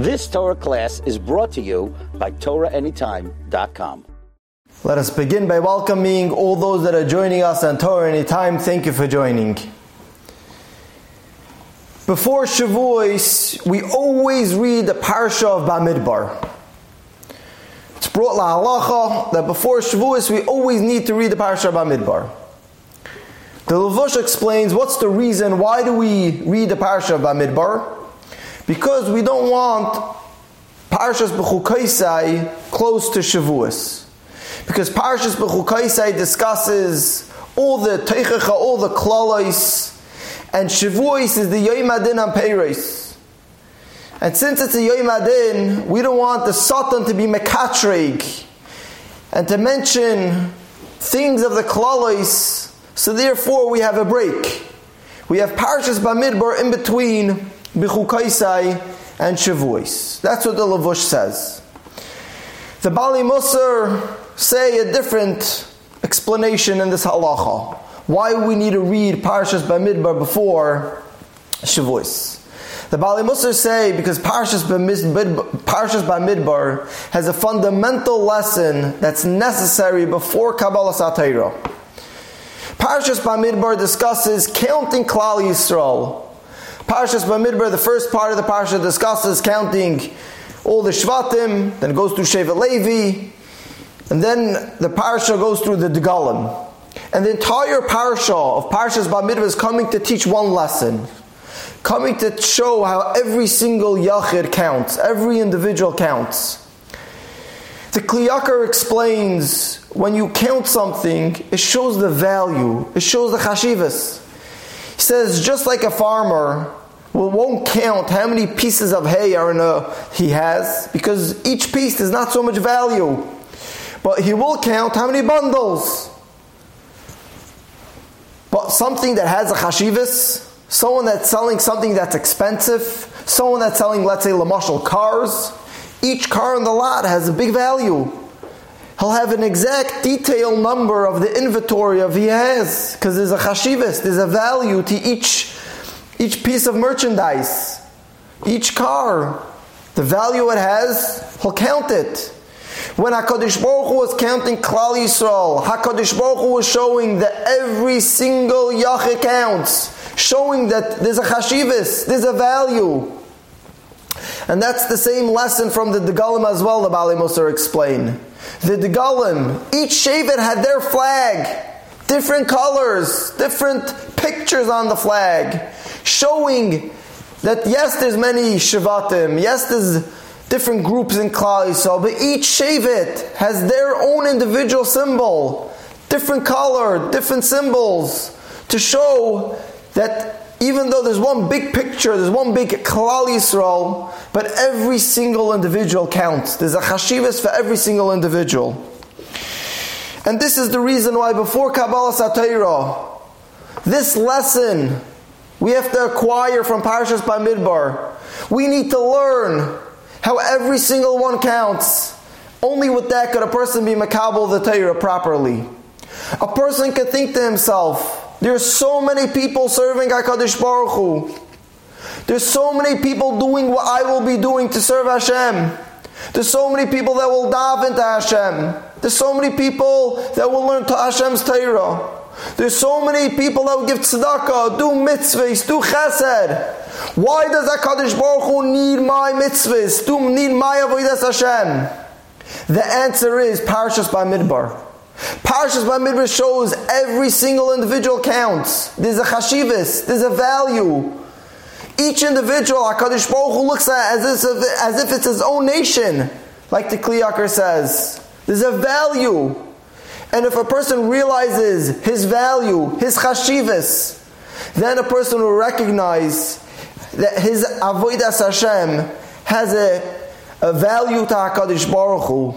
This Torah class is brought to you by TorahAnytime.com. Let us begin by welcoming all those that are joining us on Torah Anytime. Thank you for joining. Before Shavuos, we always read the parsha of Bamidbar. It's brought la halacha that before Shavuos we always need to read the parsha of Bamidbar. The Levush explains what's the reason why do we read the parsha of Bamidbar? Because we don't want Parshas Bechukaisai close to Shavuos. Because Parshas Bechukaisai discusses all the Teichecha, all the Klalais, and Shavuos is the Yom Adin on Peiros. And since it's a Yom Adin, we don't want the Satan to be Mekatreg and to mention things of the Klalais, so therefore we have a break. We have Parshas Bamidbar in between Bichukaisai and Shavuos. That's what the Lavush says. The Bali Musar say a different explanation in this halacha. Why we need to read Parshas Bamidbar before Shavuos. The Bali Musar say because Parshas Bamidbar, has a fundamental lesson that's necessary before Kabbalas HaTorah. Parshas Bamidbar discusses counting Klal Yisrael Parshas Bamidbar, the first part of the parsha discusses counting all the Shvatim, then it goes through Shevet Levi, and then the parsha goes through the Degalim. And the entire parsha of Parshas Bamidbar is coming to teach one lesson. Coming to show how every single Yachid counts, every individual counts. The Kli Yakar explains when you count something, it shows the value, it shows the chashivas. He says, just like a farmer well, won't count how many pieces of hay are in a, he has because each piece is not so much value. But he will count how many bundles. But something that has a chashivas, someone that's selling something that's expensive, someone that's selling, let's say, lamashal cars, each car in the lot has a big value. He'll have an exact detail number of the inventory of he has because there's a chashivas, there's a value to each each piece of merchandise, each car, the value it has, he'll count it. When HaKadosh Baruch Hu was counting Klal Yisrael, HaKadosh Baruch Hu was showing that every single Yachid counts, showing that there's a chashivas, there's a value. And that's the same lesson from the Degalim as well, the Bali Musar explain. The Degalim, each Shevet had their flag, different colors, different pictures on the flag showing that yes, there's many Shavatim, yes, there's different groups in Klal Yisrael, but each Shavit has their own individual symbol, different color, different symbols, to show that even though there's one big picture, there's one big Klal Yisrael, but every single individual counts. There's a chashivas for every single individual. And this is the reason why before Kabbalas HaTorah, this lesson we have to acquire from Parshas Bamidbar. We need to learn how every single one counts. Only with that could a person be makabel the Torah properly. A person can think to himself, there's so many people serving HaKadosh Baruch Hu. There's so many people doing what I will be doing to serve Hashem. There's so many people that will dive into Hashem. There's so many people that will learn to Hashem's Torah. There's so many people that will give tzedakah, do mitzvahs, do chesed. Why does HaKadosh Baruch Hu need my mitzvahs, do need my avodas Hashem? The answer is parashas by Parshas Bamidbar. Parshas Bamidbar shows every single individual counts. There's a chashivas, there's a value. Each individual, HaKadosh Baruch Hu looks at as if, as if it's his own nation, like the Kli Yakar says. There's a value. And if a person realizes his value, his chashivas, then a person will recognize that his avodas Hashem has a, a value to Hakadosh Baruch Hu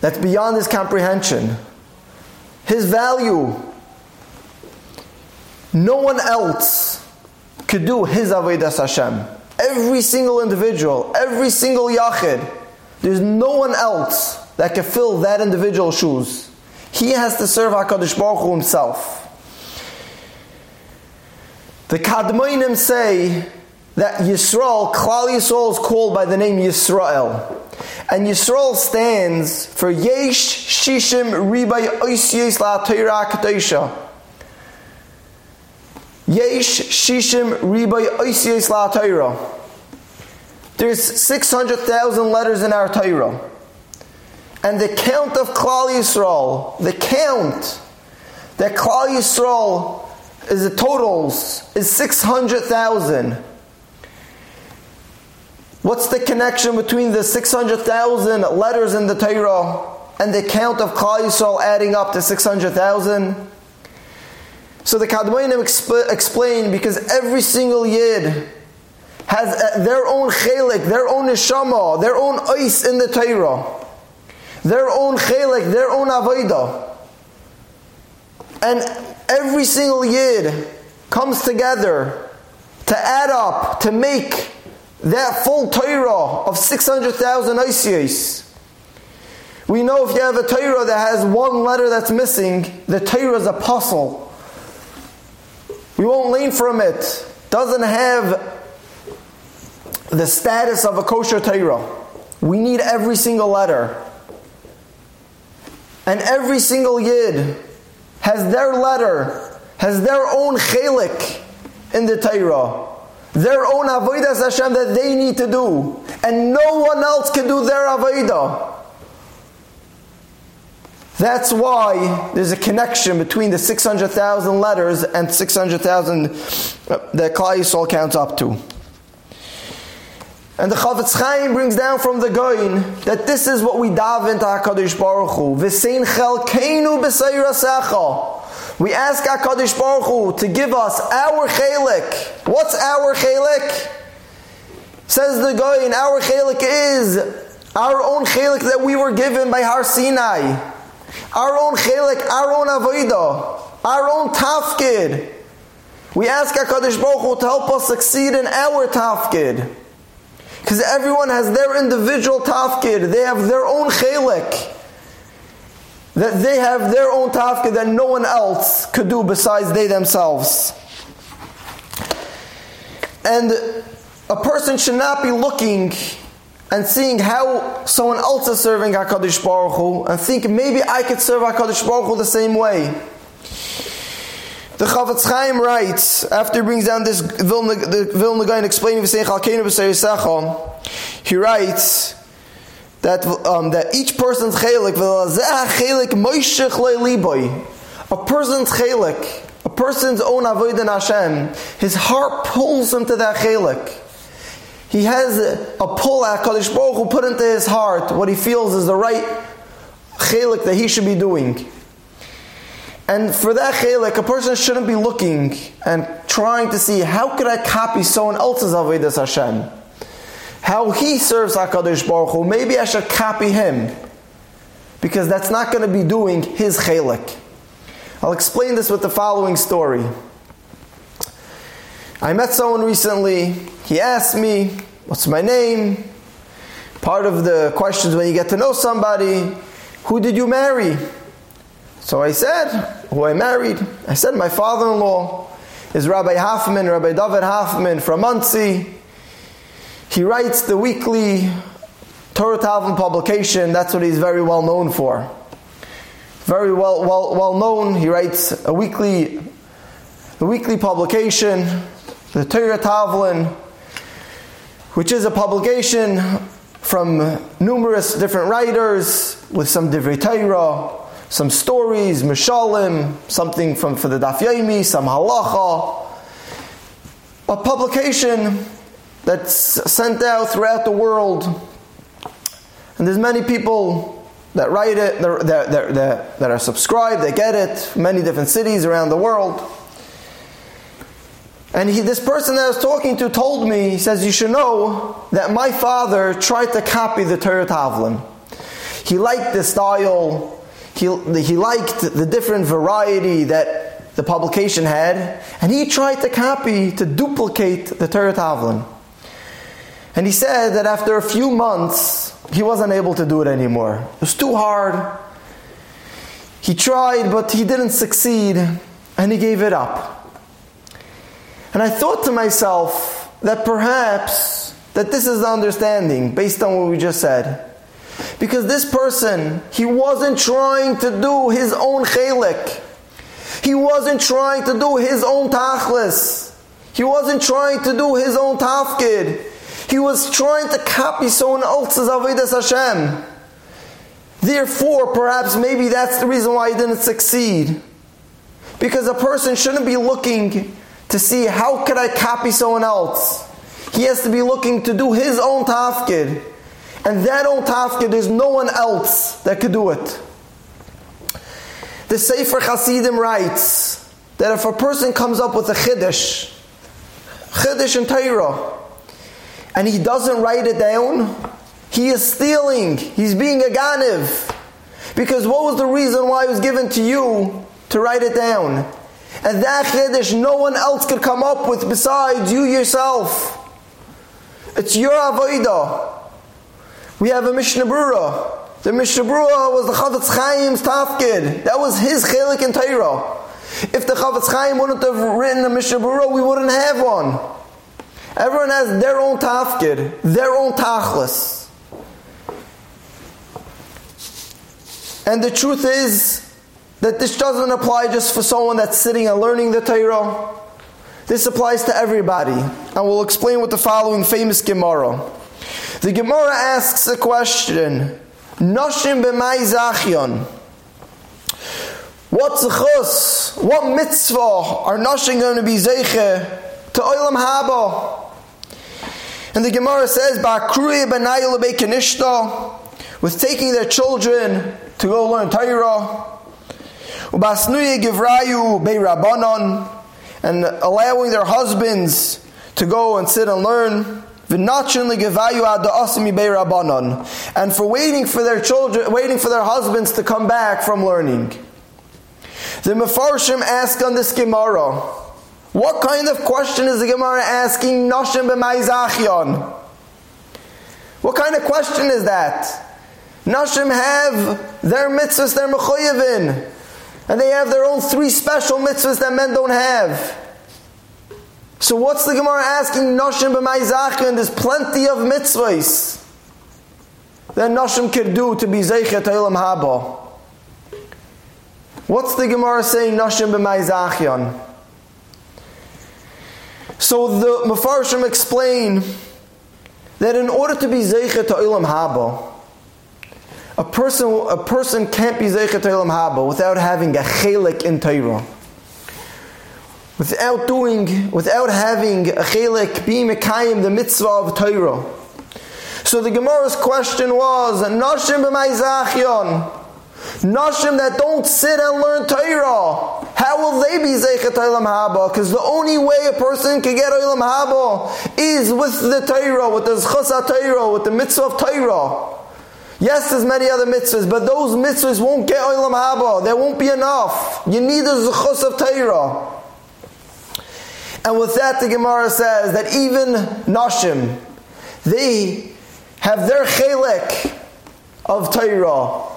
that's beyond his comprehension. His value, no one else could do his avodas Hashem. Every single individual, every single yachid, there's no one else that can fill that individual's shoes. He has to serve HaKadosh Baruch Hu himself. The Kadmoinim say that Yisrael, Klal Yisrael is called by the name Yisrael. And Yisrael stands for Yesh Shishim Ribay Oisyes La Torah Kadosha. Yesh Shishim Ribay Oisyes La Torah. There's 600,000 letters in our Torah. And the count of Klal Yisrael, the count that Klal Yisrael is the totals is 600,000. What's the connection between the 600,000 letters in the Torah and the count of Klal Yisrael adding up to 600,000? So the Kadmoinim exp- explain because every single Yid has uh, their own chelik, their own neshama, their own ice in the Torah, their own chelik, their own avodah. And every single Yid comes together to add up, to make that full Torah of 600,000 ICAs. We know if you have a Torah that has one letter that's missing, the Torah is a pasul. We won't lein from it. Doesn't have the status of a kosher Torah. We need every single letter. And every single Yid has their letter, has their own chelik in the Torah their own avodas Hashem that they need to do, and no one else can do their avodah. That's why there's a connection between the 600,000 letters and 600,000 uh, that Klal Yisrael counts up to. And the Chafetz Chaim brings down from the Gaon that this is what we daven to HaKadosh Baruch Hu. V'sein chelkeinu b'seirasecha. We ask HaKadosh Baruch Hu to give us our chelik. What's our chelik? Says the and our chelik is our own chelik that we were given by Har Sinai. Our own chelik, our own avodah, our own tafkid. We ask HaKadosh Baruch Hu to help us succeed in our tafkid. Because everyone has their individual tafkid. They have their own chelik that they have their own tafka that no one else could do besides they themselves. And a person should not be looking and seeing how someone else is serving HaKadosh Baruch Hu and think maybe I could serve HaKadosh Baruch Hu the same way. The Chafetz Chaim writes, after he brings down this Vilna, the Vilna and explaining he writes, that um, that each person's chelik chelik a person's chelik, a person's own avodah Hashem, his heart pulls him to that chelik. He has a pull at Kadosh Baruch Hu put into his heart what he feels is the right chelik that he should be doing. And for that chelik, a person shouldn't be looking and trying to see how could I copy someone else's avodah Hashem how he serves HaKadosh Baruch Hu, maybe I should copy him. Because that's not going to be doing his chalik. I'll explain this with the following story. I met someone recently. He asked me, What's my name? Part of the questions when you get to know somebody, who did you marry? So I said, Who I married? I said, My father in law is Rabbi Hoffman, Rabbi David Hoffman from Monsey. He writes the weekly Torah Tavlin publication. That's what he's very well known for. Very well, well, well known. He writes a weekly, a weekly publication, the Torah Tavlin, which is a publication from numerous different writers with some divrei Torah, some stories, mishalim, something from for the Daf Yomi, some halacha. A publication that's sent out throughout the world. And there's many people that write it, that, that, that, that are subscribed, they get it, many different cities around the world. And he, this person that I was talking to told me, he says, You should know that my father tried to copy the Torah Tavlin. He liked the style, he, he liked the different variety that the publication had, and he tried to copy, to duplicate the Torah Tavlin. And he said that after a few months, he wasn't able to do it anymore. It was too hard. He tried, but he didn't succeed, and he gave it up. And I thought to myself, that perhaps that this is the understanding based on what we just said. Because this person, he wasn't trying to do his own chalik. He wasn't trying to do his own tachlis. He wasn't trying to do his own tafkid. He was trying to copy someone else's Avodas Hashem. Therefore, perhaps maybe that's the reason why he didn't succeed. Because a person shouldn't be looking to see how could I copy someone else. He has to be looking to do his own tafkid. And that own tafkid, there's no one else that could do it. The Sefer Hasidim writes that if a person comes up with a chiddush, chiddush and Torah, and he doesn't write it down, he is stealing. He's being a ganiv. Because what was the reason why it was given to you to write it down? And that chiddush no one else could come up with besides you yourself. It's your avodah. We have a Mishnah Brura. The Mishnah Brura was the Chafetz Chaim's tafkid. That was his chelik in Torah. If the Chafetz Chaim wouldn't have written the Mishnah Brura, we wouldn't have one. Everyone has their own tafkid, their own tachlis. And the truth is that this doesn't apply just for someone that's sitting and learning the Torah. This applies to everybody. And we'll explain with the following famous Gemara. The Gemara asks a question Noshim b'mai zachyon. What what mitzvah are Noshim going to be zeiche to oilam haba? And the Gemara says, Ba'kruya b'nayil kanishta, with taking their children to go learn Torah. Ubasnuya givrayu be'rabanon, and allowing their husbands to go and sit and learn. And for waiting for their children, waiting for their husbands to come back from learning. The Mefarshim ask on this Gemara, what kind of question is the Gemara asking Nashim b'mayzachyon? What kind of question is that? Nashim have their mitzvahs, their mechoyevin, and they have their own three special mitzvahs that men don't have. So what's the Gemara asking Noshim b'mayzachin? There's plenty of mitzvahs that Noshim could do to be zeichet olam haba. What's the Gemara saying Noshim b'mayzachin? So the Mefarshim explain that in order to be zeichet to olam haba, a person, a person can't be zeichet to olam haba without having a chelik in Torah without doing, without having a chelik, being mekayim, the mitzvah of Torah. So the Gemara's question was, Nashim b'mayzachyon, Nashim that don't sit and learn Torah, how will they be zeichet olam haba? Because the only way a person can get olam haba is with the Torah, with the zchus Torah, with the mitzvah of Torah. Yes, there's many other mitzvahs, but those mitzvahs won't get olam haba. There won't be enough. You need the zchus of Torah. And with that, the Gemara says that even Nashim, they have their chelik of Torah.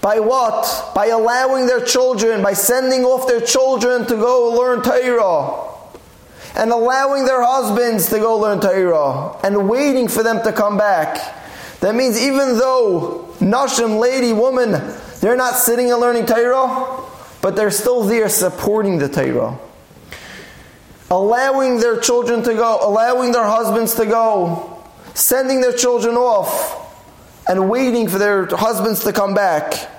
By what? By allowing their children, by sending off their children to go learn Torah. And allowing their husbands to go learn Torah. And waiting for them to come back. That means even though Nashim, lady, woman, they're not sitting and learning Torah, but they're still there supporting the Torah allowing their children to go, allowing their husbands to go, sending their children off, and waiting for their husbands to come back.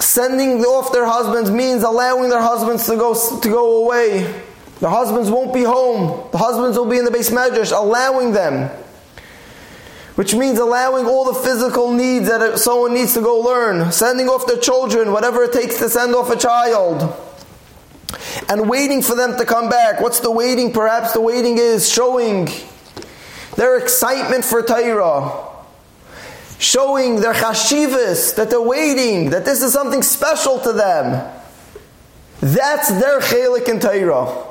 Sending off their husbands means allowing their husbands to go to go away. Their husbands won't be home. The husbands will be in the beis medrash, allowing them. Which means allowing all the physical needs that someone needs to go learn, sending off their children, whatever it takes to send off a child and waiting for them to come back. What's the waiting? Perhaps the waiting is showing their excitement for Torah. Showing their chashivas, that they're waiting, that this is something special to them. That's their chelik in Torah.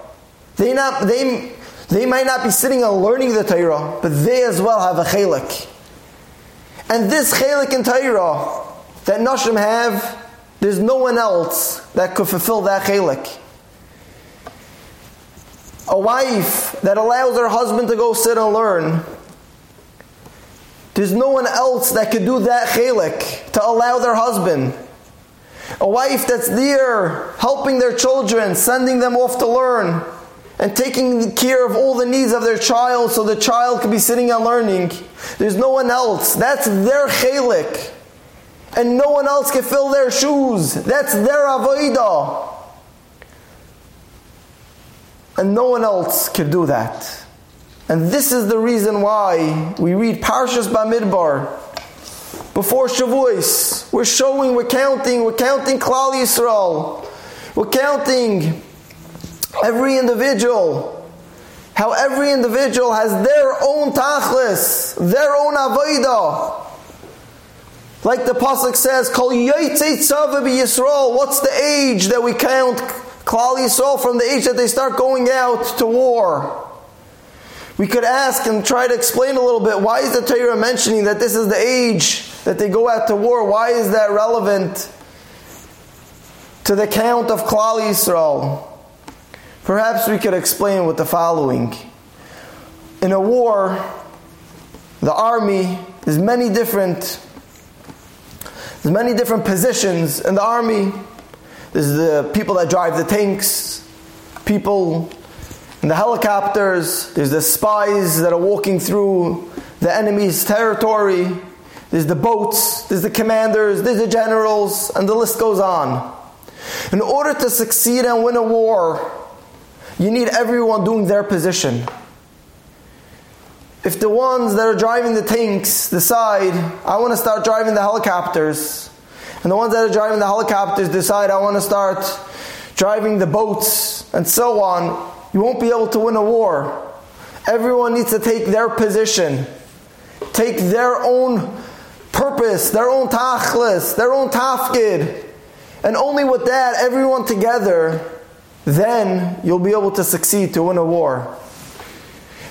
They, not, they, they might not be sitting and learning the Torah, but they as well have a chelik. And this chelik in Torah that Nashim have, there's no one else that could fulfill that chelik. A wife that allows her husband to go sit and learn. There's no one else that could do that chelik to allow their husband. A wife that's there helping their children, sending them off to learn, and taking care of all the needs of their child so the child can be sitting and learning. There's no one else. That's their chelik. And no one else can fill their shoes. That's their avodah. And no one else can do that. And this is the reason why we read Parshas Bamidbar before Shavuos. We're showing, we're counting, we're counting Klal Yisrael. We're counting every individual. How every individual has their own tachlis, their own avodah. Like the pasuk says, "Kol Yisrael." What's the age that we count Klal Yisrael from the age that they start going out to war? We could ask and try to explain a little bit. Why is the Torah mentioning that this is the age that they go out to war? Why is that relevant to the count of Klal Yisrael? Perhaps we could explain with the following. In a war, the army, is many different there's many different positions in the army. There's the people that drive the tanks, people in the helicopters, there's the spies that are walking through the enemy's territory, there's the boats, there's the commanders, there's the generals, and the list goes on. In order to succeed and win a war, you need everyone doing their position. If the ones that are driving the tanks decide, I want to start driving the helicopters, and the ones that are driving the helicopters decide, I want to start driving the boats, and so on, you won't be able to win a war. Everyone needs to take their position, take their own purpose, their own tachlis, their own tafkid. And only with that, everyone together, then you'll be able to succeed to win a war.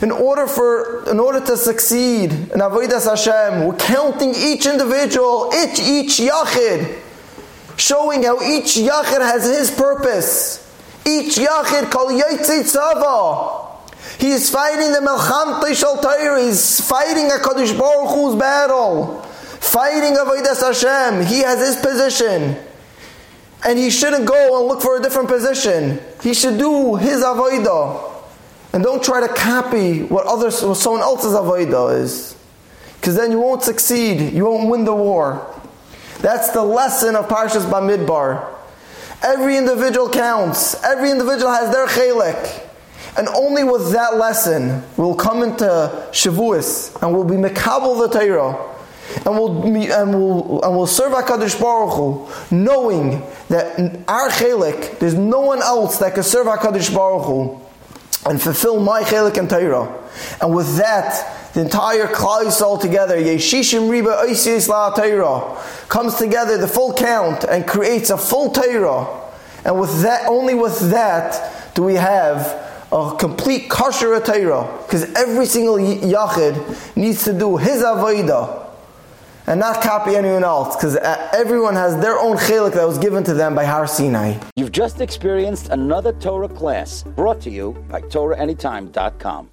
In order for in order to succeed in Avodas Hashem, we're counting each individual, each each yachid, showing how each yachid has his purpose. Each yachid kol tzava. He is fighting the Melchamte Shal Torah. He's fighting a Kadosh Baruch Hu's battle, fighting Avodas Hashem. He has his position. And he shouldn't go and look for a different position. He should do his avodah. And don't try to copy what others, what someone else's avodah is. Because then you won't succeed. You won't win the war. That's the lesson of Parshas Bamidbar. Every individual counts. Every individual has their chelik. And only with that lesson we'll come into Shavuos and we'll be mekabel the Torah and we'll, and we'll, and we'll serve HaKadosh Baruch Hu, knowing that our chelik, there's no one else that can serve HaKadosh Baruch Hu and fulfill my chelik and Torah. And with that, the entire Klal Yisrael together, Yeshishim Riba Oisiyis La Torah, comes together, the full count, and creates a full Torah. And with that, only with that, do we have a complete kosher Torah. Because every single Yachid needs to do his Avodah and not copy anyone else because uh, everyone has their own chelik that was given to them by Har Sinai. You've just experienced another Torah class brought to you by TorahAnytime.com.